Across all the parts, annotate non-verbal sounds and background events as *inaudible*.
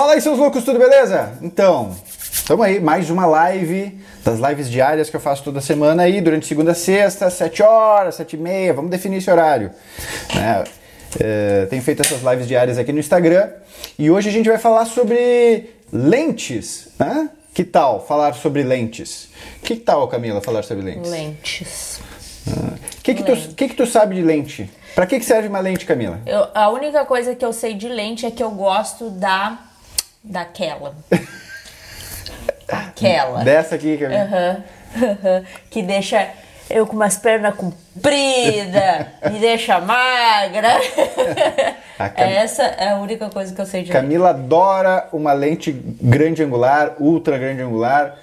Fala aí, seus loucos, tudo beleza? Então, estamos aí, mais uma live das lives diárias que eu faço toda semana aí, durante segunda a sexta, 7 horas, 7 e meia, vamos definir esse horário. Né? É, tenho feito essas lives diárias aqui no Instagram e hoje a gente vai falar sobre lentes, né? Que tal falar sobre lentes? Que tal, Camila, falar sobre lentes? Lentes. O ah, que, que, tu, que, que tu sabe de lente? Pra que, que serve uma lente, Camila? Eu, a única coisa que eu sei de lente é que eu gosto da. Daquela. Aquela. Dessa aqui, Camila. Uhum. que deixa eu com umas pernas compridas, me deixa magra. *laughs* Cam... Essa é a única coisa que eu sei de Camila adora uma lente grande angular, ultra grande angular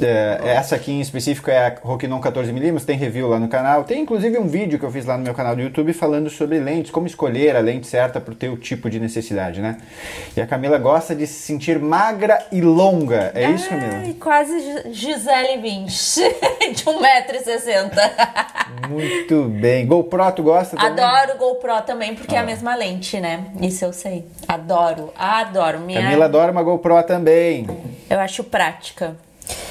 é, essa aqui em específico é a Rokinon 14mm, tem review lá no canal. Tem inclusive um vídeo que eu fiz lá no meu canal do YouTube falando sobre lentes, como escolher a lente certa para o teu tipo de necessidade, né? E a Camila gosta de se sentir magra e longa, é isso, Camila? Ai, quase Gisele Vinch, *laughs* de 1,60m. Muito bem. GoPro, tu gosta também? Adoro GoPro também, porque ah. é a ah. mesma lente, né? Isso eu sei. Adoro, adoro. Minha... Camila adora uma GoPro também. Eu acho prática.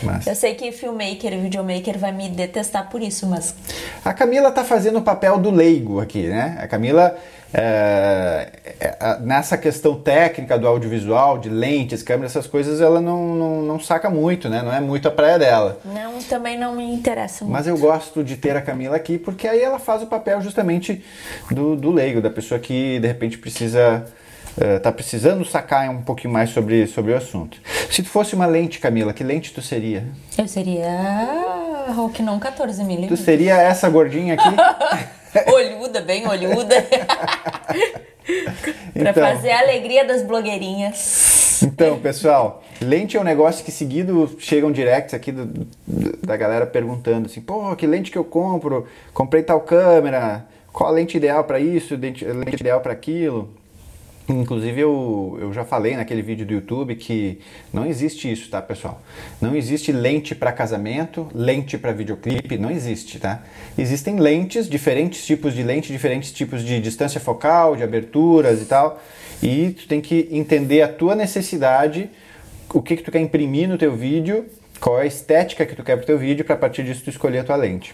Mas... Eu sei que filmmaker e videomaker vai me detestar por isso, mas. A Camila tá fazendo o papel do leigo aqui, né? A Camila, é, é, nessa questão técnica do audiovisual, de lentes, câmeras, essas coisas, ela não, não, não, saca muito, né? Não é muito a praia dela. Não, também não me interessa muito. Mas eu gosto de ter a Camila aqui porque aí ela faz o papel justamente do, do leigo, da pessoa que de repente precisa está uh, precisando sacar um pouquinho mais sobre, sobre o assunto. Se tu fosse uma lente, Camila, que lente tu seria? Eu seria Rokinon 14mm. Tu seria essa gordinha aqui? *laughs* olhuda, bem olhuda. *laughs* Para então, fazer a alegria das blogueirinhas. Então, pessoal, lente é um negócio que seguido chegam directs aqui do, do, da galera perguntando assim: pô, que lente que eu compro? Comprei tal câmera, qual a lente ideal para isso, lente ideal para aquilo? Inclusive eu, eu já falei naquele vídeo do YouTube que não existe isso, tá, pessoal? Não existe lente para casamento, lente para videoclipe, não existe, tá? Existem lentes, diferentes tipos de lente, diferentes tipos de distância focal, de aberturas e tal. E tu tem que entender a tua necessidade, o que que tu quer imprimir no teu vídeo, qual é a estética que tu quer pro teu vídeo para a partir disso tu escolher a tua lente.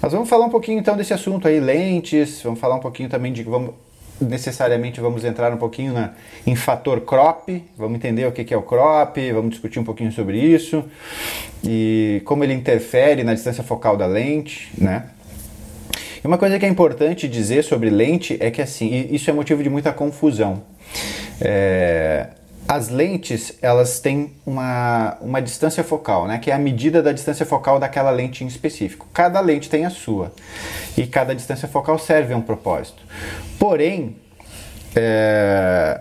Mas vamos falar um pouquinho então desse assunto aí, lentes, vamos falar um pouquinho também de vamos necessariamente vamos entrar um pouquinho na, em fator crop, vamos entender o que, que é o crop, vamos discutir um pouquinho sobre isso e como ele interfere na distância focal da lente, né? E uma coisa que é importante dizer sobre lente é que assim, isso é motivo de muita confusão. É, as lentes elas têm uma, uma distância focal, né, que é a medida da distância focal daquela lente em específico. Cada lente tem a sua e cada distância focal serve a um propósito. Porém, é,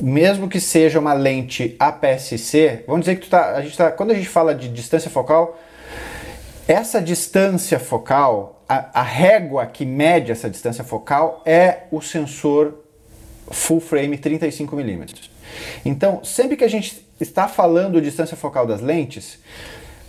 mesmo que seja uma lente APS-C, vamos dizer que tu tá, a gente tá, quando a gente fala de distância focal, essa distância focal, a, a régua que mede essa distância focal é o sensor full frame 35mm. Então, sempre que a gente está falando distância focal das lentes,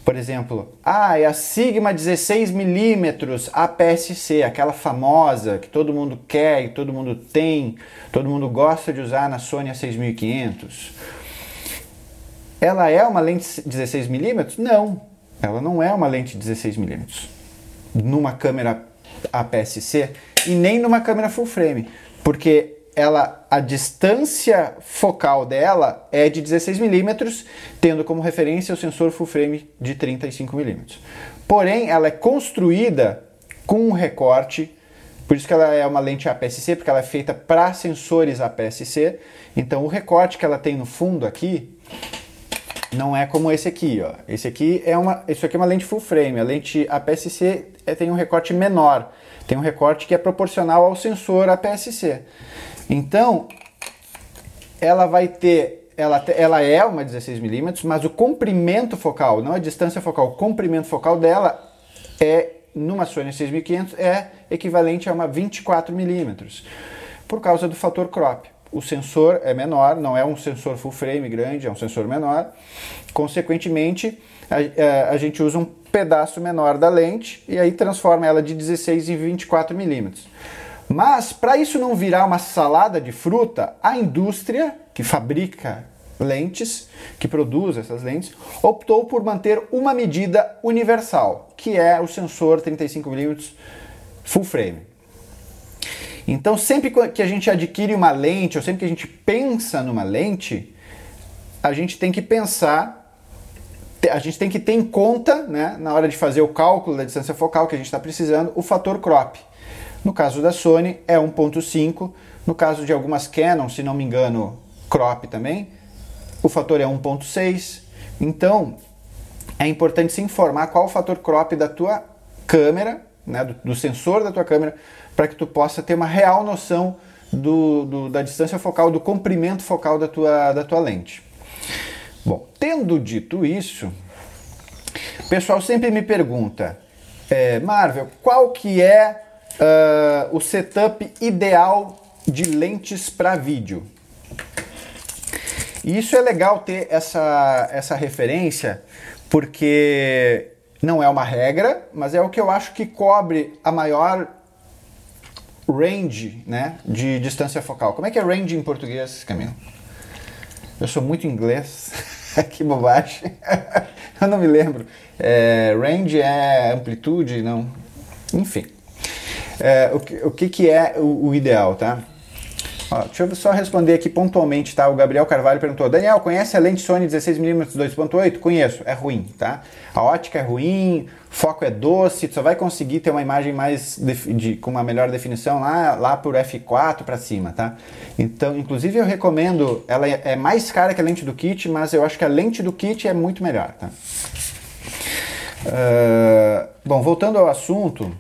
por exemplo, ah, é a Sigma 16mm APS-C, aquela famosa que todo mundo quer e todo mundo tem, todo mundo gosta de usar na Sony A6500. Ela é uma lente 16mm? Não, ela não é uma lente 16mm. Numa câmera APS-C e nem numa câmera full frame, porque ela, a distância focal dela é de 16 milímetros, tendo como referência o sensor full frame de 35 milímetros. Porém, ela é construída com um recorte, por isso que ela é uma lente APS-C, porque ela é feita para sensores APS-C. Então, o recorte que ela tem no fundo aqui não é como esse aqui, ó. Esse aqui é uma, isso aqui é uma lente full frame. A lente APS-C é, tem um recorte menor, tem um recorte que é proporcional ao sensor APS-C. Então, ela vai ter, ela, ela é uma 16mm, mas o comprimento focal, não a distância focal, o comprimento focal dela é, numa Sony 6500, é equivalente a uma 24mm, por causa do fator crop. O sensor é menor, não é um sensor full frame grande, é um sensor menor. Consequentemente, a, a, é, a gente usa um pedaço menor da lente e aí transforma ela de 16 em 24 milímetros. Mas para isso não virar uma salada de fruta, a indústria que fabrica lentes, que produz essas lentes, optou por manter uma medida universal, que é o sensor 35mm full frame. Então, sempre que a gente adquire uma lente, ou sempre que a gente pensa numa lente, a gente tem que pensar, a gente tem que ter em conta, né, na hora de fazer o cálculo da distância focal que a gente está precisando, o fator crop. No caso da Sony é 1.5, no caso de algumas Canon, se não me engano, crop também, o fator é 1.6. Então, é importante se informar qual o fator crop da tua câmera, né, do, do sensor da tua câmera, para que tu possa ter uma real noção do, do, da distância focal, do comprimento focal da tua, da tua lente. Bom, tendo dito isso, o pessoal sempre me pergunta, é, Marvel, qual que é uh, o setup ideal de lentes para vídeo? E isso é legal ter essa, essa referência, porque não é uma regra, mas é o que eu acho que cobre a maior range né, de distância focal. Como é que é range em português, Camilo? Eu sou muito inglês. *laughs* que bobagem. *laughs* eu não me lembro. É, range é amplitude, não. Enfim. É, o, que, o que, que é o, o ideal, tá? Ó, deixa eu só responder aqui pontualmente, tá? O Gabriel Carvalho perguntou: Daniel, conhece a lente Sony 16mm 2.8? Conheço, é ruim, tá? A ótica é ruim, foco é doce, tu só vai conseguir ter uma imagem mais de, com uma melhor definição lá, lá por F4 para cima, tá? Então, inclusive eu recomendo, ela é, é mais cara que a lente do kit, mas eu acho que a lente do kit é muito melhor, tá? Uh, bom, voltando ao assunto,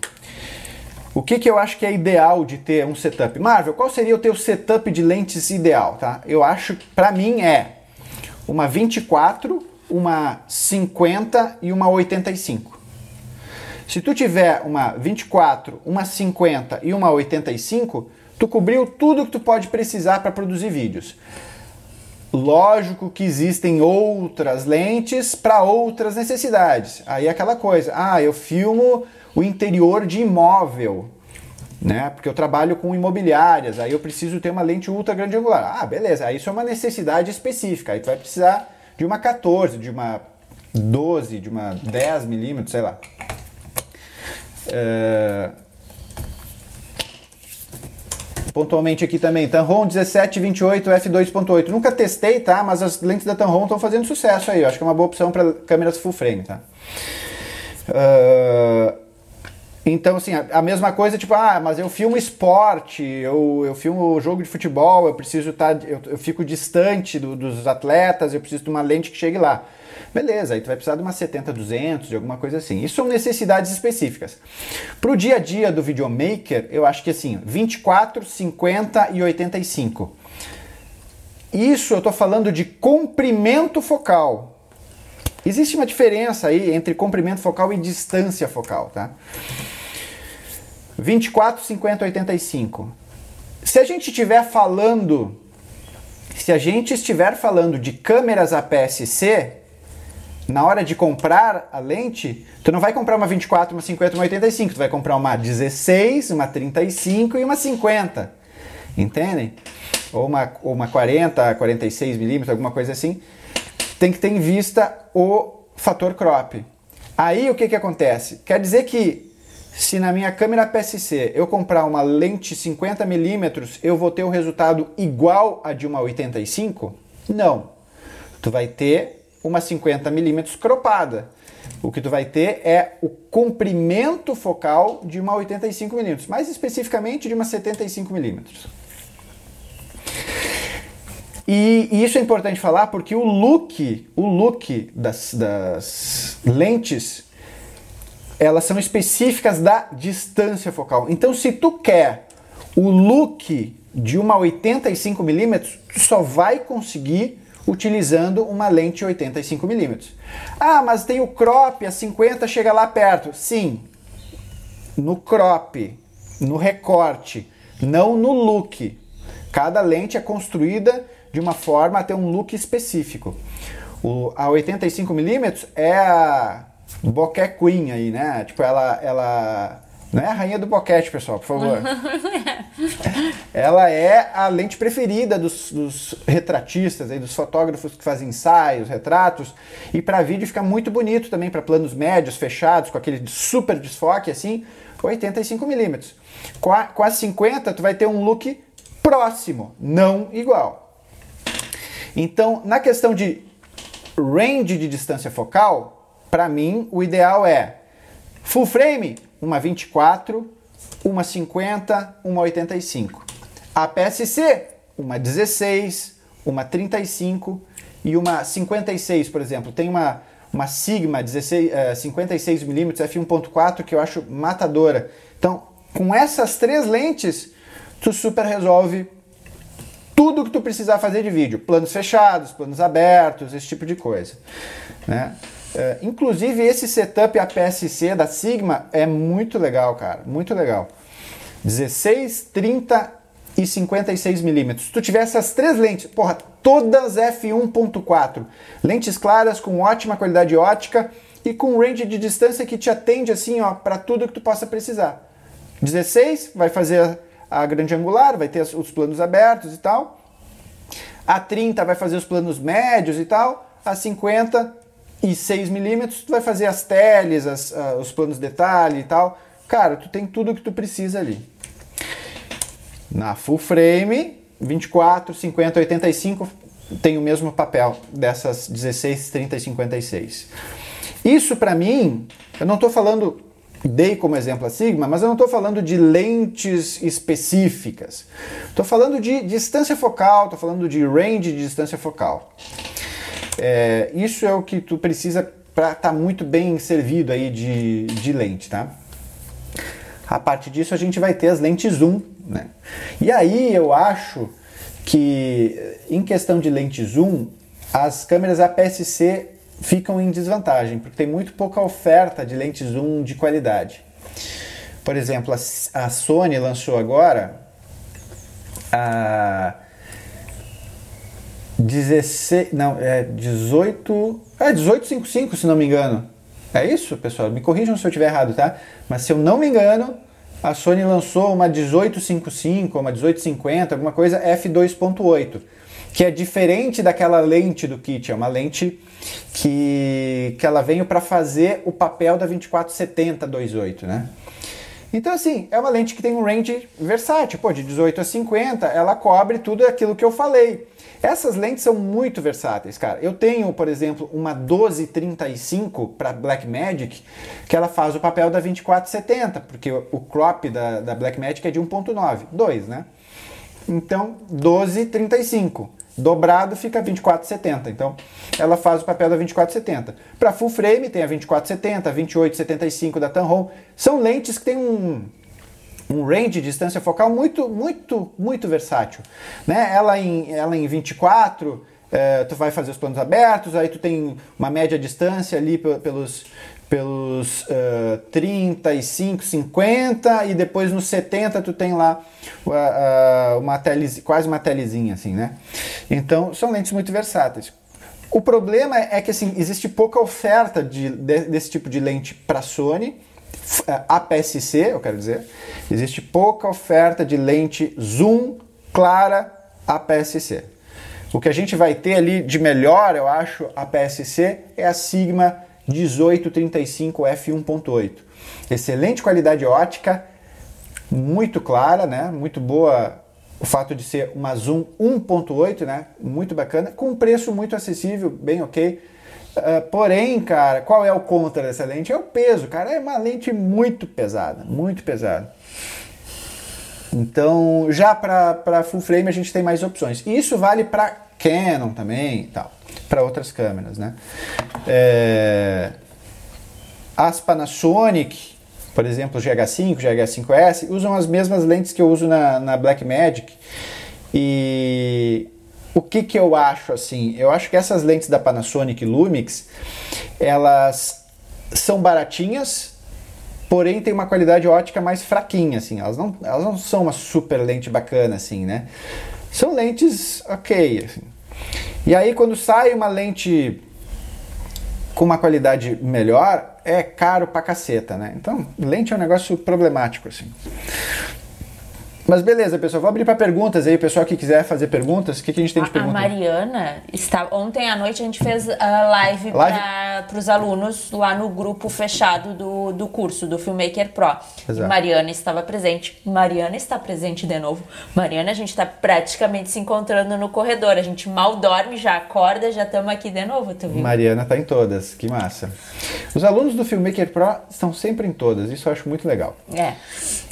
o que, que eu acho que é ideal de ter um setup? Marvel, qual seria o teu setup de lentes ideal, tá? Eu acho que para mim é uma 24, uma 50 e uma 85. Se tu tiver uma 24, uma 50 e uma 85, tu cobriu tudo que tu pode precisar para produzir vídeos. Lógico que existem outras lentes para outras necessidades. Aí é aquela coisa, ah, eu filmo o interior de imóvel, né? Porque eu trabalho com imobiliárias, aí eu preciso ter uma lente ultra grande angular. Ah, beleza, aí isso é uma necessidade específica. Aí tu vai precisar de uma 14, de uma 12, de uma 10 milímetros, sei lá. É... Pontualmente aqui também, Tamron 1728 f2.8. Nunca testei, tá? Mas as lentes da Tamron estão fazendo sucesso aí. Eu acho que é uma boa opção para câmeras full frame, tá? Uh... Então, assim, a, a, mesma coisa, tipo, ah, mas eu filmo esporte, eu, eu filmo jogo de futebol, eu preciso estar, tá, eu, eu fico distante do, dos atletas, eu preciso de uma lente que chegue lá. Beleza, aí tu vai precisar de uma 70-200, de alguma coisa assim. Isso são necessidades específicas. Para o dia a dia do videomaker, eu acho que assim, 24, 50 e 85. Isso eu estou falando de comprimento focal. Existe uma diferença aí entre comprimento focal e distância focal, tá? 24, 50, 85. Se a gente estiver falando, se a gente estiver falando de câmeras APS-C, na hora de comprar a lente, tu não vai comprar uma 24, uma 50, uma 85, tu vai comprar uma 16, uma 35 e uma 50. Entendem? Ou uma, ou uma 40, 46 milímetros, alguma coisa assim. Tem que ter em vista o fator crop. Aí o que, que acontece? Quer dizer que se na minha câmera PSC eu comprar uma lente 50mm, eu vou ter um resultado igual a de uma 85? Não. Tu vai ter uma 50 milímetros cropada. O que tu vai ter é o comprimento focal de uma 85 milímetros, mais especificamente de uma 75 milímetros. E, e, isso é importante falar porque o look, o look das, das lentes, elas são específicas da distância focal. Então, se tu quer o look de uma 85 milímetros, tu só vai conseguir utilizando uma lente 85mm. Ah, mas tem o crop, a 50 chega lá perto. Sim, no crop, no recorte, não no look. Cada lente é construída de uma forma a ter um look específico. O, a 85mm é a bokeh queen aí, né? Tipo, ela, ela Não é a rainha do boquete, pessoal, por favor. *laughs* ela é a lente preferida dos, dos, retratistas, aí, dos fotógrafos que fazem ensaios, retratos. E para vídeo fica muito bonito também, para planos médios, fechados, com aquele super desfoque assim, 85mm. Com a, com a 50, tu vai ter um look próximo, não igual. Então, na questão de range de distância focal, para mim, o ideal é full frame, uma 24, uma 50, uma 85. A PSC, uma 16, uma 35 e uma 56, por exemplo. Tem uma, uma Sigma 16, uh, 56mm f1.4 que eu acho matadora. Então, com essas três lentes, tu super resolve tudo que tu precisar fazer de vídeo. Planos fechados, planos abertos, esse tipo de coisa. Né? É, inclusive, esse setup APS-C da Sigma é muito legal, cara. Muito legal. 16, 30 e 56 milímetros. Se tu tiver essas três lentes, porra, todas f1.4, lentes claras com ótima qualidade ótica e com range de distância que te atende assim, ó, para tudo que tu possa precisar. 16 vai fazer a grande angular, vai ter os planos abertos e tal. A 30 vai fazer os planos médios e tal. A 50 e 6 milímetros, tu vai fazer as teles, as, uh, os planos de detalhe e tal. Cara, tu tem tudo o que tu precisa ali. Na full frame, 24, 50, 85 tem o mesmo papel dessas 16, 30 e 56. Isso para mim, eu não estou falando, dei como exemplo a Sigma, mas eu não estou falando de lentes específicas. Estou falando de distância focal, estou falando de range de distância focal. É, isso é o que tu precisa para estar tá muito bem servido aí de, de lente, tá? A partir disso a gente vai ter as lentes zoom, né? E aí eu acho que em questão de lente zoom, as câmeras APS-C ficam em desvantagem, porque tem muito pouca oferta de lente zoom de qualidade. Por exemplo, a, a Sony lançou agora a 16, não, é 18, é 1855 se não me engano. É isso, pessoal? Me corrijam se eu estiver errado, tá? Mas se eu não me engano, a Sony lançou uma 1855, uma 1850, alguma coisa f2.8, que é diferente daquela lente do kit, é uma lente que, que ela veio para fazer o papel da 2470 28, né? Então, assim, é uma lente que tem um range versátil, pô, de 18 a 50, ela cobre tudo aquilo que eu falei. Essas lentes são muito versáteis, cara. Eu tenho, por exemplo, uma 1235 para Blackmagic, que ela faz o papel da 2470, porque o crop da, da Blackmagic é de 1.9, 2, né? Então, 1235. Dobrado fica 2470. Então, ela faz o papel da 2470. Para full frame tem a 2470, a 2875 da Tamron. São lentes que têm um um range de distância focal muito, muito, muito versátil. Né? Ela, em, ela em 24, é, tu vai fazer os planos abertos, aí tu tem uma média distância ali pelos, pelos uh, 35, 50 e depois nos 70 tu tem lá uh, uma tele, quase uma telezinha assim, né? Então são lentes muito versáteis. O problema é que assim existe pouca oferta de, de desse tipo de lente para Sony APS-C, eu quero dizer, existe pouca oferta de lente zoom clara APS-C. O que a gente vai ter ali de melhor, eu acho, APS-C é a Sigma 1835 f1.8. Excelente qualidade ótica, muito clara, né? Muito boa o fato de ser uma zoom 1.8, né? Muito bacana, com preço muito acessível, bem ok. Uh, porém, cara, qual é o contra dessa lente? É o peso, cara. É uma lente muito pesada, muito pesada. Então, já para full frame a gente tem mais opções. E isso vale para Canon também, tal, para outras câmeras, né? É... As Panasonic, por exemplo, GH5, GH5S, usam as mesmas lentes que eu uso na, na Blackmagic. E o que, que eu acho assim? Eu acho que essas lentes da Panasonic Lumix, elas são baratinhas, porém tem uma qualidade ótica mais fraquinha, assim. Elas não, elas não são uma super lente bacana, assim, né? São lentes ok, assim. E aí quando sai uma lente com uma qualidade melhor é caro pra caceta, né? Então, lente é um negócio problemático, assim. Mas beleza, pessoal, vou abrir para perguntas aí, o pessoal que quiser fazer perguntas, o que, que a gente tem de pergunta? A Mariana, está, ontem à noite a gente fez a live, live? para os alunos lá no grupo fechado do, do curso, do Filmmaker Pro. Exato. Mariana estava presente. Mariana está presente de novo. Mariana, a gente está praticamente se encontrando no corredor. A gente mal dorme, já acorda, já estamos aqui de novo, tu viu? Mariana está em todas, que massa. Os alunos do Filmmaker Pro estão sempre em todas, isso eu acho muito legal. É.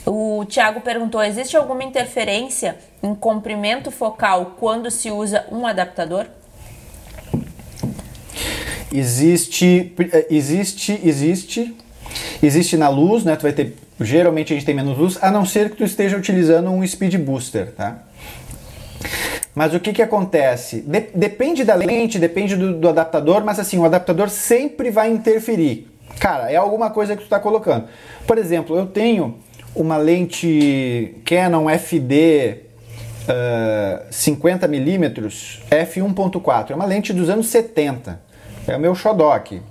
O Thiago perguntou: existe alguma interferência em comprimento focal quando se usa um adaptador? Existe, existe, existe, existe na luz, né? Tu vai ter, geralmente a gente tem menos luz, a não ser que tu esteja utilizando um speed booster, tá? Mas o que que acontece? De, depende da lente, depende do, do adaptador, mas assim, o adaptador sempre vai interferir. Cara, é alguma coisa que tu está colocando. Por exemplo, eu tenho uma lente Canon FD uh, 50mm f1.4. É uma lente dos anos 70. É o meu xodó aqui.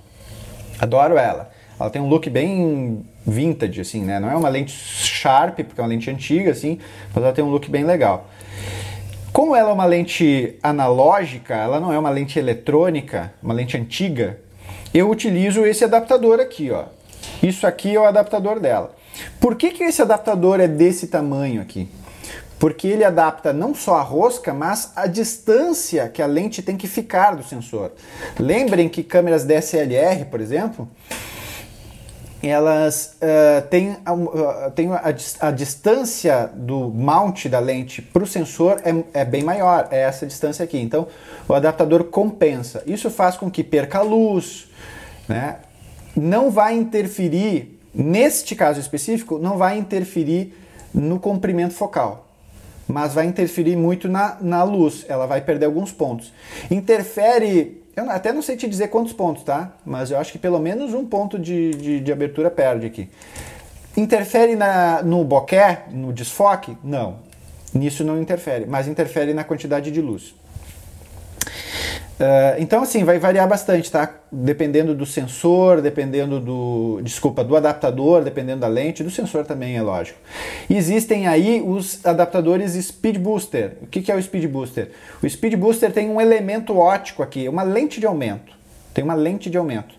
Adoro ela. Ela tem um look bem vintage, assim, né? Não é uma lente sharp, porque é uma lente antiga, assim, mas ela tem um look bem legal. Como ela é uma lente analógica, ela não é uma lente eletrônica, uma lente antiga, eu utilizo esse adaptador aqui, ó. Isso aqui é o adaptador dela. Por que, que esse adaptador é desse tamanho aqui? Porque ele adapta não só a rosca, mas a distância que a lente tem que ficar do sensor. Lembrem que câmeras DSLR, por exemplo, elas uh, têm, uh, têm a, a, distância do mount da lente para o sensor é, é, bem maior, é essa distância aqui. Então o adaptador compensa. Isso faz com que perca luz, né? Não vai interferir Neste caso específico, não vai interferir no comprimento focal, mas vai interferir muito na, na luz, ela vai perder alguns pontos. Interfere, eu até não sei te dizer quantos pontos, tá? Mas eu acho que pelo menos um ponto de, de, de abertura perde aqui. Interfere na, no bokeh, no desfoque? Não. Nisso não interfere, mas interfere na quantidade de luz. Uh, então, assim, vai variar bastante, tá? Dependendo do sensor, dependendo do. Desculpa, do adaptador, dependendo da lente, do sensor também, é lógico. existem aí os adaptadores Speed Booster. O que, que é o Speed Booster? O Speed Booster tem um elemento ótico aqui, uma lente de aumento. Tem uma lente de aumento.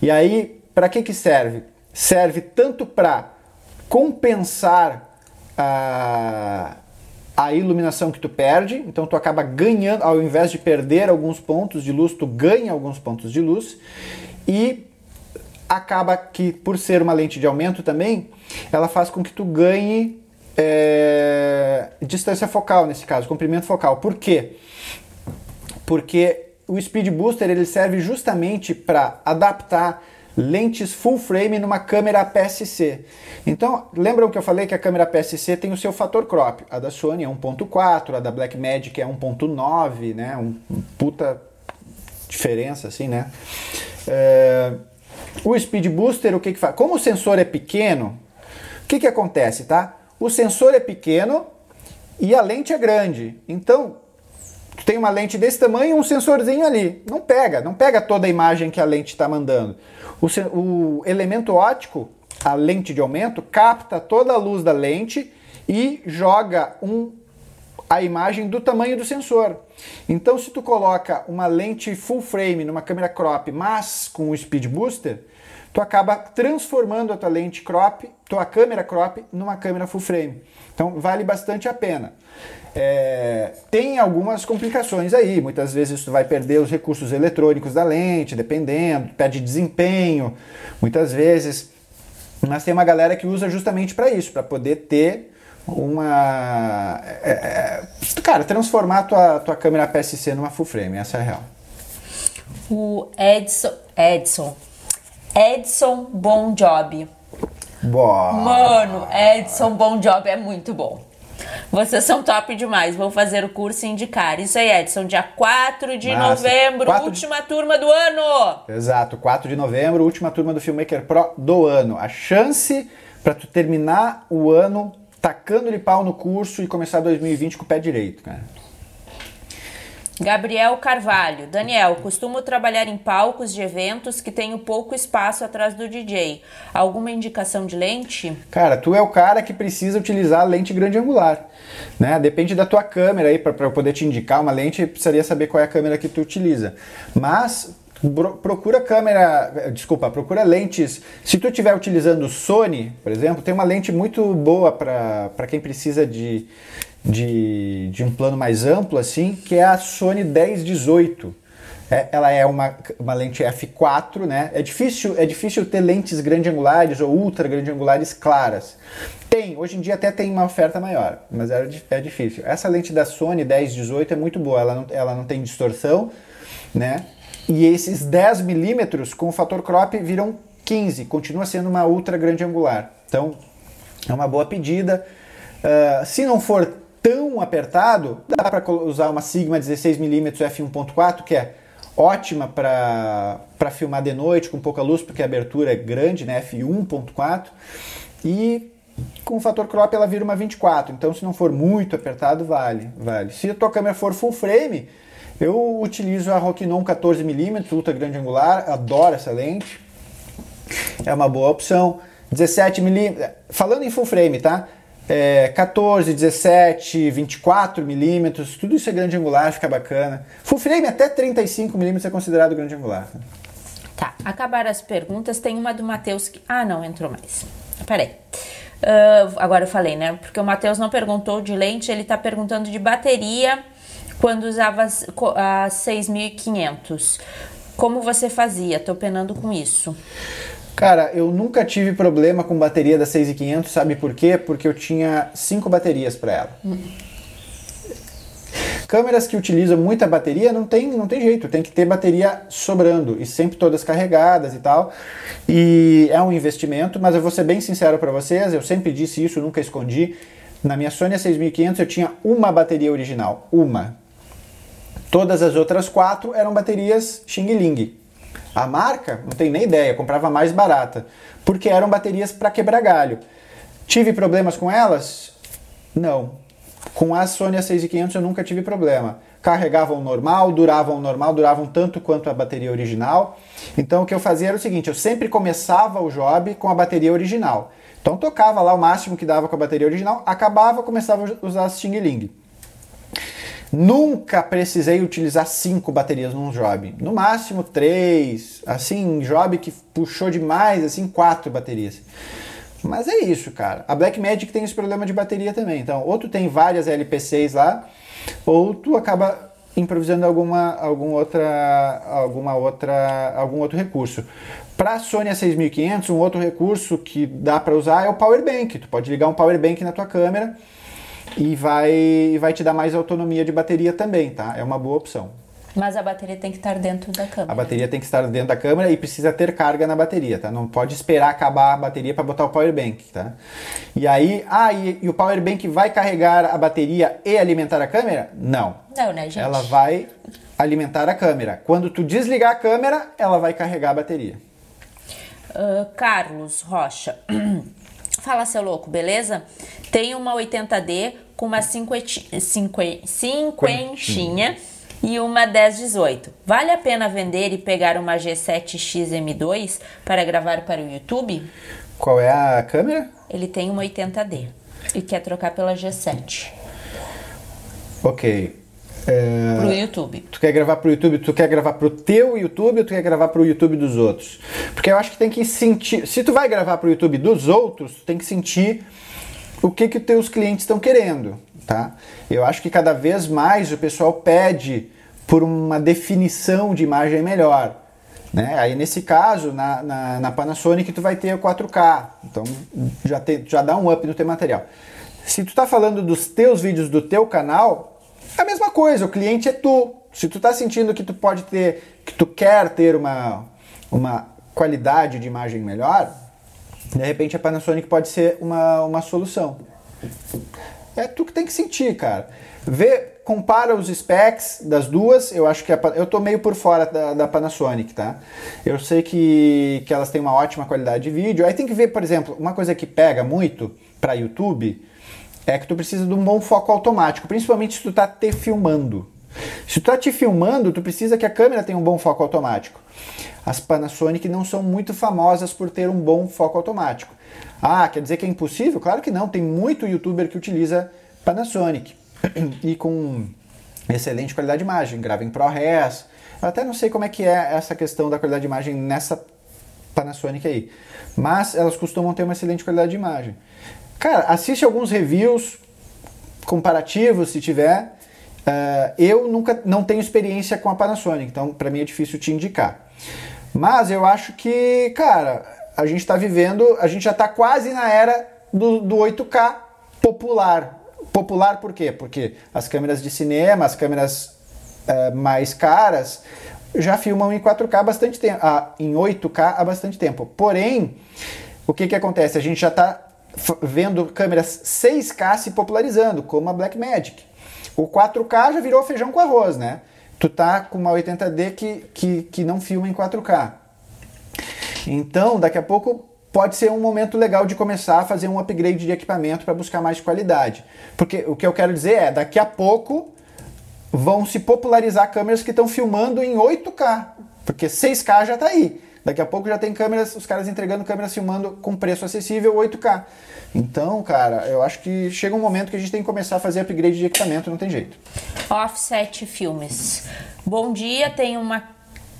E aí, para que, que serve? Serve tanto para compensar a a iluminação que tu perde, então tu acaba ganhando, ao invés de perder alguns pontos de luz, tu ganha alguns pontos de luz e acaba que por ser uma lente de aumento também, ela faz com que tu ganhe é, distância focal nesse caso, comprimento focal. Por quê? Porque o Speed Booster ele serve justamente para adaptar lentes full frame numa câmera APS-C. Então, lembram que eu falei que a câmera APS-C tem o seu fator crop. A da Sony é 1.4, a da Blackmagic é 1.9, né? Um, puta diferença assim, né? É, o Speed Booster, o que que faz? Como o sensor é pequeno, o que que acontece, tá? O sensor é pequeno e a lente é grande. Então, tu tem uma lente desse tamanho e um sensorzinho ali. Não pega, não pega toda a imagem que a lente está mandando. O, o elemento óptico, a lente de aumento, capta toda a luz da lente e joga um, a imagem do tamanho do sensor. Então, se tu coloca uma lente full frame numa câmera crop, mas com o speed booster, tu acaba transformando a tua lente crop, tua câmera crop, numa câmera full frame. Então, vale bastante a pena. É, tem algumas complicações aí. Muitas vezes tu vai perder os recursos eletrônicos da lente, dependendo, perde desempenho, muitas vezes. Mas tem uma galera que usa justamente para isso, para poder ter uma. É, é, cara, transformar tua, tua câmera PSC numa full frame, essa é a real. O Edson. Edson. Edson Bom Job. Boa. Mano, Edson Bom Job é muito bom. Vocês são top demais. Vou fazer o curso e indicar. Isso aí, Edson. Dia 4 de Massa. novembro, 4 última de... turma do ano. Exato, 4 de novembro, última turma do Filmmaker Pro do ano. A chance para tu terminar o ano tacando-lhe pau no curso e começar 2020 com o pé direito, cara. Gabriel Carvalho. Daniel, costumo trabalhar em palcos de eventos que tenho pouco espaço atrás do DJ. Alguma indicação de lente? Cara, tu é o cara que precisa utilizar lente grande angular. Né? Depende da tua câmera aí, para eu poder te indicar uma lente, precisaria saber qual é a câmera que tu utiliza. Mas procura câmera, desculpa, procura lentes. Se tu estiver utilizando Sony, por exemplo, tem uma lente muito boa para quem precisa de, de, de um plano mais amplo, assim, que é a Sony 1018. É, ela é uma, uma lente f4, né? É difícil, é difícil ter lentes grande angulares ou ultra grande angulares claras. Tem, hoje em dia até tem uma oferta maior, mas é, é difícil. Essa lente da Sony 1018 é muito boa, ela não, ela não tem distorção, né? E esses 10 milímetros com o fator crop viram 15, continua sendo uma ultra grande angular. Então, é uma boa pedida. Uh, se não for tão apertado, dá para usar uma Sigma 16mm f1.4, que é ótima para filmar de noite com pouca luz, porque a abertura é grande, né, f1.4, e com o fator crop ela vira uma 24, então se não for muito apertado, vale, vale. Se a tua câmera for full frame, eu utilizo a Rokinon 14mm, ultra grande angular, adoro essa lente, é uma boa opção. 17mm, falando em full frame, tá? É, 14, 17, 24 milímetros, tudo isso é grande angular, fica bacana. Full frame até 35 milímetros é considerado grande angular. Tá, acabaram as perguntas, tem uma do Matheus que... Ah, não, entrou mais. Peraí. Uh, agora eu falei, né? Porque o Matheus não perguntou de lente, ele tá perguntando de bateria quando usava a 6500. Como você fazia? Tô penando com isso. Cara, eu nunca tive problema com bateria da 6500, sabe por quê? Porque eu tinha cinco baterias para ela. Câmeras que utilizam muita bateria não tem, não tem jeito, tem que ter bateria sobrando e sempre todas carregadas e tal. E é um investimento, mas eu vou ser bem sincero para vocês, eu sempre disse isso, nunca escondi. Na minha Sony 6500 eu tinha uma bateria original, uma. Todas as outras quatro eram baterias Xing Ling. A marca, não tenho nem ideia, comprava mais barata, porque eram baterias para quebrar galho. Tive problemas com elas? Não. Com a Sony A6500 eu nunca tive problema. Carregavam normal, duravam normal, duravam tanto quanto a bateria original. Então o que eu fazia era o seguinte, eu sempre começava o job com a bateria original. Então tocava lá o máximo que dava com a bateria original, acabava, começava a usar a Xing Ling. Nunca precisei utilizar cinco baterias num job. No máximo três. Assim, job que puxou demais, assim, quatro baterias. Mas é isso, cara. A Blackmagic tem esse problema de bateria também. Então, ou tu tem várias LP6 lá, ou tu acaba improvisando alguma, alguma outra, alguma outra, algum outro recurso. Para a Sony A6500, um outro recurso que dá para usar é o Power Bank. Tu pode ligar um Power Bank na tua câmera e vai, vai te dar mais autonomia de bateria também, tá? É uma boa opção. Mas a bateria tem que estar dentro da câmera. A bateria tem que estar dentro da câmera e precisa ter carga na bateria, tá? Não pode esperar acabar a bateria para botar o power bank, tá? E aí, ah, e, e, o power bank vai carregar a bateria e alimentar a câmera? Não. Não, né, gente? Ela vai alimentar a câmera. Quando tu desligar a câmera, ela vai carregar a bateria. Uh, Carlos Rocha. *clears throat* Fala, seu louco, beleza? Tem uma 80D com uma cinquentinha, cinquentinha e uma 1018. Vale a pena vender e pegar uma G7X M2 para gravar para o YouTube? Qual é a câmera? Ele tem uma 80D e quer trocar pela G7. Ok. É... Pro YouTube. Tu quer gravar pro YouTube, tu quer gravar pro teu YouTube ou tu quer gravar pro YouTube dos outros? Porque eu acho que tem que sentir. Se tu vai gravar pro YouTube dos outros, tu tem que sentir o que que os teus clientes estão querendo, tá? Eu acho que cada vez mais o pessoal pede por uma definição de imagem melhor. Né? Aí nesse caso, na, na, na Panasonic tu vai ter o 4K, então já, te, já dá um up no teu material. Se tu está falando dos teus vídeos do teu canal, é a mesma coisa, o cliente é tu. Se tu está sentindo que tu pode ter, que tu quer ter uma, uma qualidade de imagem melhor, de repente a Panasonic pode ser uma, uma solução. É tu que tem que sentir, cara. Vê, compara os specs das duas. Eu acho que a, eu tô meio por fora da, da, Panasonic, tá? Eu sei que, que elas têm uma ótima qualidade de vídeo. Aí tem que ver, por exemplo, uma coisa que pega muito para YouTube é que tu precisa de um bom foco automático, principalmente se tu tá te filmando. Se tu tá te filmando, tu precisa que a câmera tenha um bom foco automático. As Panasonic não são muito famosas por ter um bom foco automático. Ah, quer dizer que é impossível? Claro que não, tem muito youtuber que utiliza Panasonic e com excelente qualidade de imagem, grava em ProRes. Eu até não sei como é que é essa questão da qualidade de imagem nessa Panasonic aí, mas elas costumam ter uma excelente qualidade de imagem. Cara, assiste alguns reviews comparativos se tiver. Uh, eu nunca não tenho experiência com a Panasonic, então para mim é difícil te indicar. Mas eu acho que, cara, a gente está vivendo, a gente já está quase na era do, do 8K popular. Popular por quê? Porque as câmeras de cinema, as câmeras uh, mais caras, já filmam em 4K há bastante tempo, ah, em 8K há bastante tempo. Porém, o que, que acontece? A gente já está vendo câmeras 6K se popularizando, como a Blackmagic. O 4K já virou feijão com arroz, né? Tu tá com uma 80D que, que, que não filma em 4K. Então, daqui a pouco pode ser um momento legal de começar a fazer um upgrade de equipamento para buscar mais qualidade. Porque o que eu quero dizer é, daqui a pouco vão se popularizar câmeras que estão filmando em 8K, porque 6K já está aí. Daqui a pouco já tem câmeras, os caras entregando câmeras filmando com preço acessível 8K. Então, cara, eu acho que chega um momento que a gente tem que começar a fazer upgrade de equipamento, não tem jeito. Offset Filmes. Bom dia, tenho uma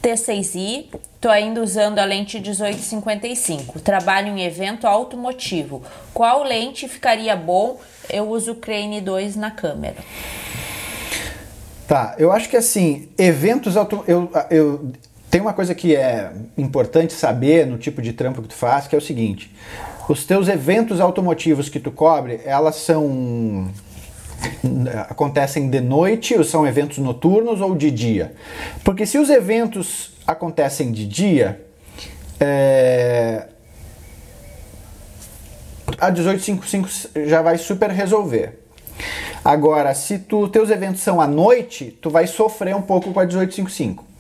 T6i, tô ainda usando a lente 1855. Trabalho em evento automotivo. Qual lente ficaria bom? Eu uso Crane 2 na câmera. Tá, eu acho que assim, eventos auto... eu, eu tem uma coisa que é importante saber no tipo de trampo que tu faz, que é o seguinte: os teus eventos automotivos que tu cobre, elas são acontecem de noite, ou são eventos noturnos ou de dia? Porque se os eventos acontecem de dia, é, a 1855 já vai super resolver. Agora, se tu, teus eventos são à noite, tu vai sofrer um pouco com a 1855.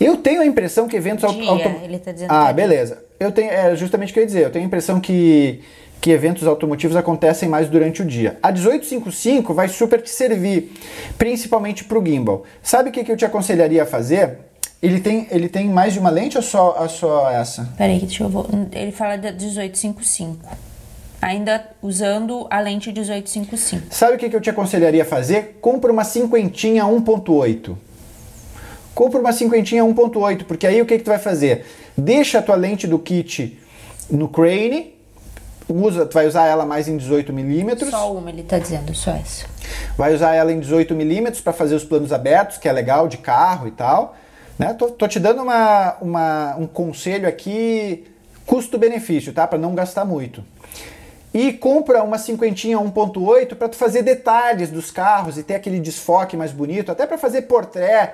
Eu tenho a impressão que eventos Dia, auto... ele tá dizendo Ah, beleza. Eu tenho é justamente o que eu ia dizer. Eu tenho a impressão que que eventos automotivos acontecem mais durante o dia. A 1855 vai super te servir, principalmente para o gimbal. Sabe o que, que eu te aconselharia a fazer? Ele tem, ele tem mais de uma lente ou só, ou só essa? Peraí, deixa eu vou. Ele fala da 1855. Ainda usando a lente 1855. Sabe o que, que eu te aconselharia a fazer? Compra uma cinquentinha 1.8 compra uma cinquentinha 1.8, porque aí o que, que tu vai fazer? Deixa a tua lente do kit no crane, usa, tu vai usar ela mais em 18 milímetros. Só uma, ele está dizendo, só essa. Vai usar ela em 18 milímetros para fazer os planos abertos, que é legal, de carro e tal. Né? Tô, tô te dando uma, uma, um conselho aqui, custo-benefício, tá? Para não gastar muito. E compra uma cinquentinha 1.8 para tu fazer detalhes dos carros e ter aquele desfoque mais bonito, até para fazer portrait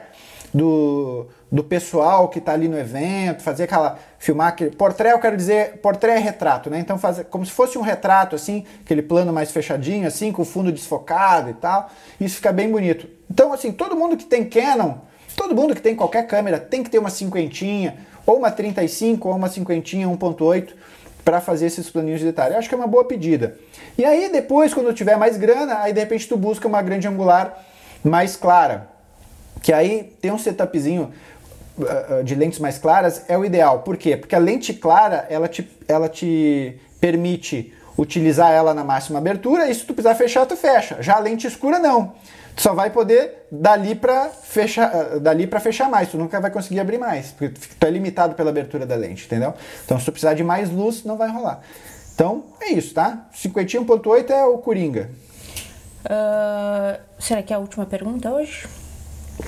do, do pessoal que está ali no evento, fazer aquela. filmar aquele. Portrait, eu quero dizer, portrait é retrato, né? Então, fazer como se fosse um retrato, assim, aquele plano mais fechadinho, assim, com o fundo desfocado e tal. Isso fica bem bonito. Então, assim, todo mundo que tem Canon, todo mundo que tem qualquer câmera, tem que ter uma cinquentinha, ou uma 35, ou uma cinquentinha 1.8 para fazer esses planinhos de detalhe. Eu acho que é uma boa pedida. E aí, depois, quando tiver mais grana, aí de repente tu busca uma grande angular mais clara que aí tem um setupzinho uh, de lentes mais claras é o ideal. Por quê? Porque a lente clara, ela te, ela te permite utilizar ela na máxima abertura e se tu precisar fechar, tu fecha. Já a lente escura não. Tu só vai poder dali para fechar, dali para fechar mais. Tu nunca vai conseguir abrir mais, porque tu é limitado pela abertura da lente, entendeu? Então se tu precisar de mais luz, não vai rolar. Então é isso, tá? 51.8 é o Coringa. Uh, será que é a última pergunta hoje?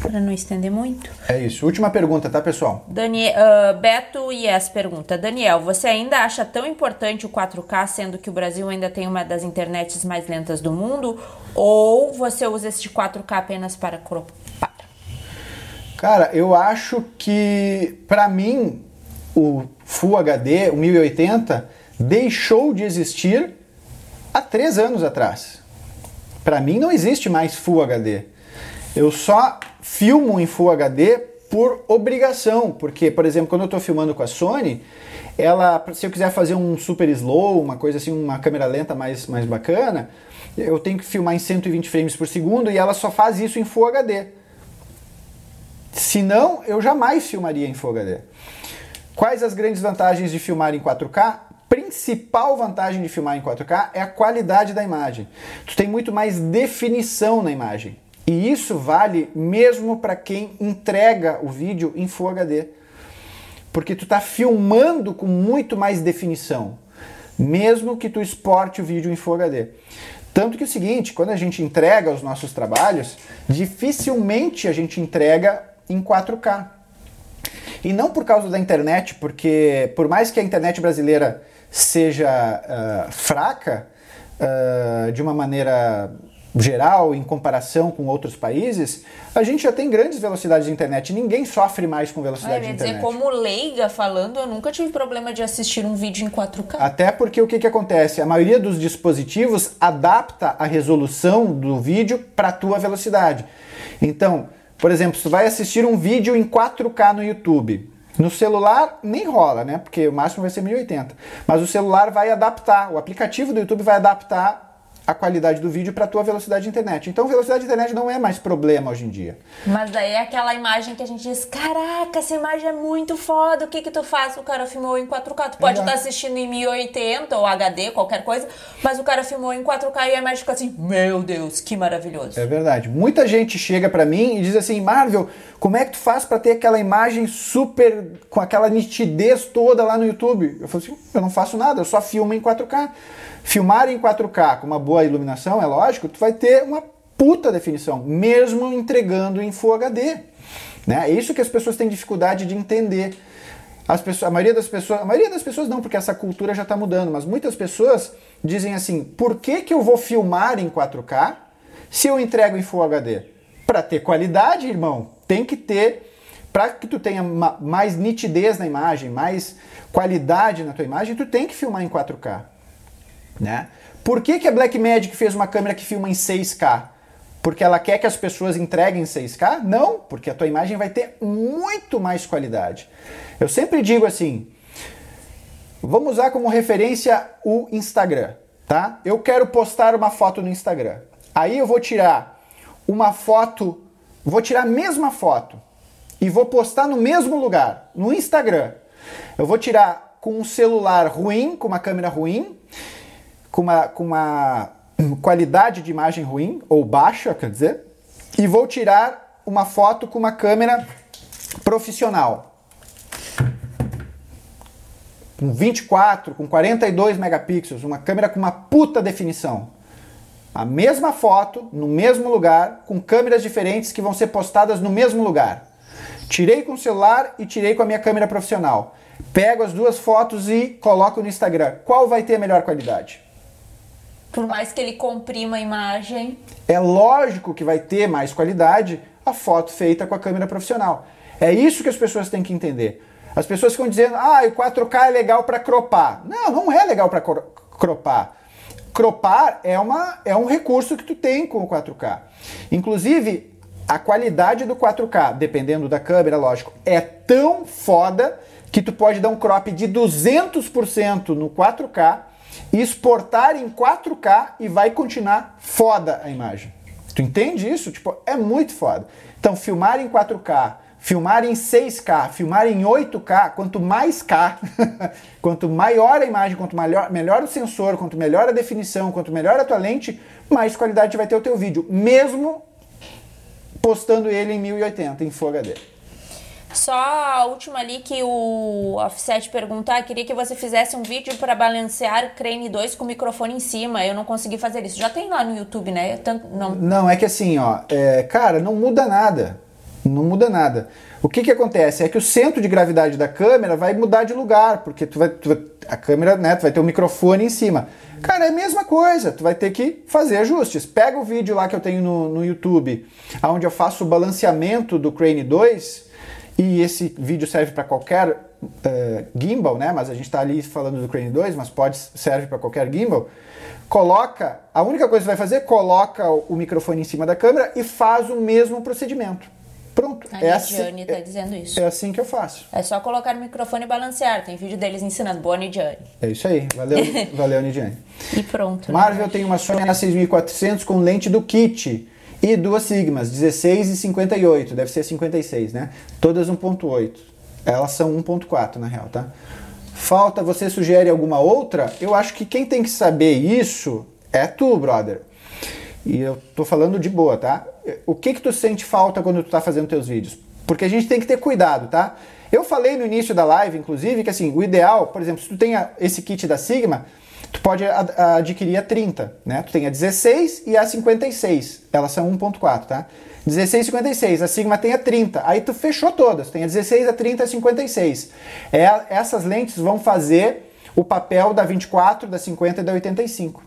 Para não estender muito. É isso. Última pergunta, tá, pessoal? Daniel, uh, Beto Yes pergunta: Daniel, você ainda acha tão importante o 4K, sendo que o Brasil ainda tem uma das internets mais lentas do mundo? Ou você usa este 4K apenas para cropar? Cara, eu acho que, para mim, o Full HD, o 1080, deixou de existir há três anos atrás. Para mim, não existe mais Full HD. Eu só filmo em Full HD por obrigação, porque, por exemplo, quando eu estou filmando com a Sony, ela, se eu quiser fazer um super slow, uma coisa assim, uma câmera lenta mais, mais bacana, eu tenho que filmar em 120 frames por segundo e ela só faz isso em Full HD. Se não, eu jamais filmaria em Full HD. Quais as grandes vantagens de filmar em 4K? Principal vantagem de filmar em 4K é a qualidade da imagem. Tu tem muito mais definição na imagem. E isso vale mesmo para quem entrega o vídeo em Full HD. Porque tu está filmando com muito mais definição, mesmo que tu exporte o vídeo em Full HD. Tanto que é o seguinte, quando a gente entrega os nossos trabalhos, dificilmente a gente entrega em 4K. E não por causa da internet, porque por mais que a internet brasileira seja uh, fraca, uh, de uma maneira geral, em comparação com outros países, a gente já tem grandes velocidades de internet. Ninguém sofre mais com velocidade ah, de internet. dizer, como leiga falando, eu nunca tive problema de assistir um vídeo em 4K. Até porque o que, que acontece? A maioria dos dispositivos adapta a resolução do vídeo para a tua velocidade. Então, por exemplo, se tu vai assistir um vídeo em 4K no YouTube, no celular nem rola, né? Porque o máximo vai ser 1080. Mas o celular vai adaptar, o aplicativo do YouTube vai adaptar a qualidade do vídeo para a tua velocidade de internet. Então, velocidade de internet não é mais problema hoje em dia. Mas daí é aquela imagem que a gente diz: caraca, essa imagem é muito foda, o que que tu faz? O cara filmou em 4K. Tu pode estar tá assistindo em 1080 ou HD, qualquer coisa, mas o cara filmou em 4K e a imagem fica assim: meu Deus, que maravilhoso. É verdade. Muita gente chega para mim e diz assim: Marvel, como é que tu faz para ter aquela imagem super, com aquela nitidez toda lá no YouTube? Eu falo assim: eu não faço nada, eu só filmo em 4K. Filmar em 4K com uma boa iluminação, é lógico, tu vai ter uma puta definição, mesmo entregando em Full HD. Né? É isso que as pessoas têm dificuldade de entender. As pessoas, a maioria das pessoas, a maioria das pessoas não, porque essa cultura já está mudando, mas muitas pessoas dizem assim: por que, que eu vou filmar em 4K se eu entrego em Full HD? Para ter qualidade, irmão, tem que ter. Para que tu tenha mais nitidez na imagem, mais qualidade na tua imagem, tu tem que filmar em 4K. Né? Por que, que a Blackmagic fez uma câmera que filma em 6K? Porque ela quer que as pessoas entreguem 6K? Não, porque a tua imagem vai ter muito mais qualidade. Eu sempre digo assim, vamos usar como referência o Instagram, tá? Eu quero postar uma foto no Instagram. Aí eu vou tirar uma foto, vou tirar a mesma foto e vou postar no mesmo lugar, no Instagram. Eu vou tirar com um celular ruim, com uma câmera ruim, com uma, com uma qualidade de imagem ruim, ou baixa, quer dizer, e vou tirar uma foto com uma câmera profissional. Com 24, com 42 megapixels, uma câmera com uma puta definição. A mesma foto, no mesmo lugar, com câmeras diferentes que vão ser postadas no mesmo lugar. Tirei com o celular e tirei com a minha câmera profissional. Pego as duas fotos e coloco no Instagram. Qual vai ter a melhor qualidade? Por mais que ele comprima a imagem. É lógico que vai ter mais qualidade a foto feita com a câmera profissional. É isso que as pessoas têm que entender. As pessoas ficam dizendo, ah, o 4K é legal para cropar. Não, não é legal para cropar. Cropar é, uma, é um recurso que tu tem com o 4K. Inclusive, a qualidade do 4K, dependendo da câmera, lógico, é tão foda que tu pode dar um crop de 200% no 4K exportar em 4K e vai continuar foda a imagem. Tu entende isso? Tipo, é muito foda. Então, filmar em 4K, filmar em 6K, filmar em 8K, quanto mais K, *laughs* quanto maior a imagem, quanto melhor, melhor o sensor, quanto melhor a definição, quanto melhor a tua lente, mais qualidade vai ter o teu vídeo, mesmo postando ele em 1080 em Full HD. Só a última ali que o Offset perguntar, queria que você fizesse um vídeo para balancear Crane 2 com o microfone em cima. Eu não consegui fazer isso. Já tem lá no YouTube, né? Tanto, não... não, é que assim, ó, é, cara, não muda nada. Não muda nada. O que que acontece? É que o centro de gravidade da câmera vai mudar de lugar, porque tu vai, tu vai a câmera, né, tu vai ter um microfone em cima. Cara, é a mesma coisa, tu vai ter que fazer ajustes. Pega o vídeo lá que eu tenho no, no YouTube, onde eu faço o balanceamento do Crane 2, e esse vídeo serve para qualquer uh, gimbal, né? Mas a gente está ali falando do Crane 2, mas pode serve para qualquer gimbal. Coloca, a única coisa que vai fazer, coloca o microfone em cima da câmera e faz o mesmo procedimento. Pronto. A é assim, está é, dizendo isso. É assim que eu faço. É só colocar o microfone e balancear. Tem vídeo deles ensinando. Boa, Nidiane. É isso aí. Valeu, *laughs* valeu Nidiane. E pronto. Né? Marvel né? tem uma Sony A6400 com lente do kit e duas Sigmas, 16 e 58. Deve ser 56, né? Todas 1.8. Elas são 1.4 na real, tá? Falta, você sugere alguma outra? Eu acho que quem tem que saber isso é tu, brother. E eu tô falando de boa, tá? O que que tu sente falta quando tu tá fazendo teus vídeos? Porque a gente tem que ter cuidado, tá? Eu falei no início da live, inclusive, que assim, o ideal, por exemplo, se tu tem esse kit da Sigma, tu pode adquirir a 30, né? Tu tem a 16 e a 56. Elas são 1.4, tá? 16 e 56. A Sigma tem a 30. Aí tu fechou todas. Tem a 16, a 30 e a 56. É, essas lentes vão fazer o papel da 24, da 50 e da 85.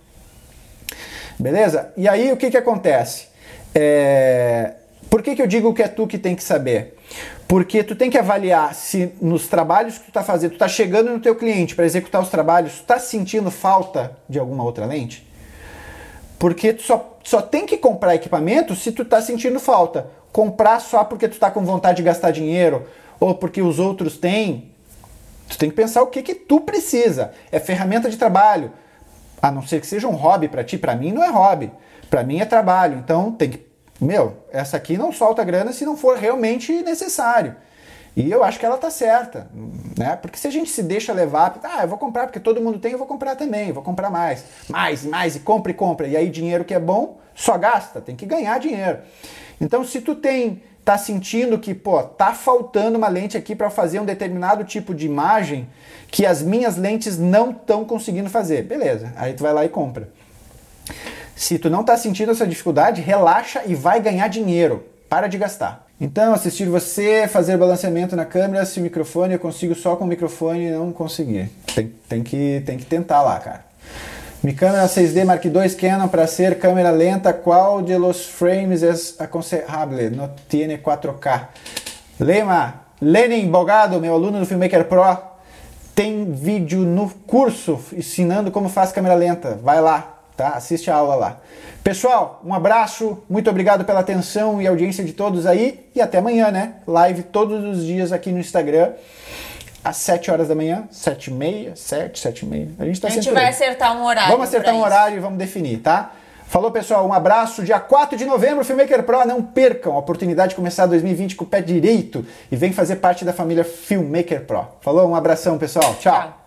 Beleza? E aí o que, que acontece? É... Por que, que eu digo que é tu que tem que saber? Porque tu tem que avaliar se nos trabalhos que tu está fazendo, tu está chegando no teu cliente para executar os trabalhos, tu está sentindo falta de alguma outra lente? Porque tu só, só tem que comprar equipamento se tu está sentindo falta. Comprar só porque tu está com vontade de gastar dinheiro ou porque os outros têm, tu tem que pensar o que que tu precisa. É ferramenta de trabalho, a não ser que seja um hobby para ti, para mim não é hobby. Para mim é trabalho. Então tem que, meu, essa aqui não solta grana se não for realmente necessário. E eu acho que ela tá certa, né? Porque se a gente se deixa levar, ah, eu vou comprar porque todo mundo tem, eu vou comprar também, vou comprar mais, mais, mais e compra e compra. E aí dinheiro que é bom só gasta, tem que ganhar dinheiro. Então se tu tem tá sentindo que, pô, tá faltando uma lente aqui para fazer um determinado tipo de imagem que as minhas lentes não estão conseguindo fazer. Beleza, aí tu vai lá e compra. Se tu não tá sentindo essa dificuldade, relaxa e vai ganhar dinheiro. Para de gastar. Então, assistir você fazer balanceamento na câmera, se o microfone eu consigo só com o microfone não conseguir. Tem, tem, que, tem que tentar lá, cara. Mi câmera 6D Mark II Canon para ser câmera lenta, qual de los frames es aconsejable? No tiene 4K. Lema, Lenin Bogado, meu aluno do Filmmaker Pro, tem vídeo no curso ensinando como faz câmera lenta. Vai lá, tá? Assiste a aula lá. Pessoal, um abraço, muito obrigado pela atenção e audiência de todos aí e até amanhã, né? Live todos os dias aqui no Instagram às 7 horas da manhã, 7 e meia, 7, 7 e meia. A gente, tá a gente vai acertar um horário. Vamos acertar um horário e vamos definir, tá? Falou, pessoal. Um abraço. Dia 4 de novembro, Filmmaker Pro. Não percam a oportunidade de começar 2020 com o pé direito e vem fazer parte da família Filmmaker Pro. Falou, um abração, pessoal. Tchau. Tchau.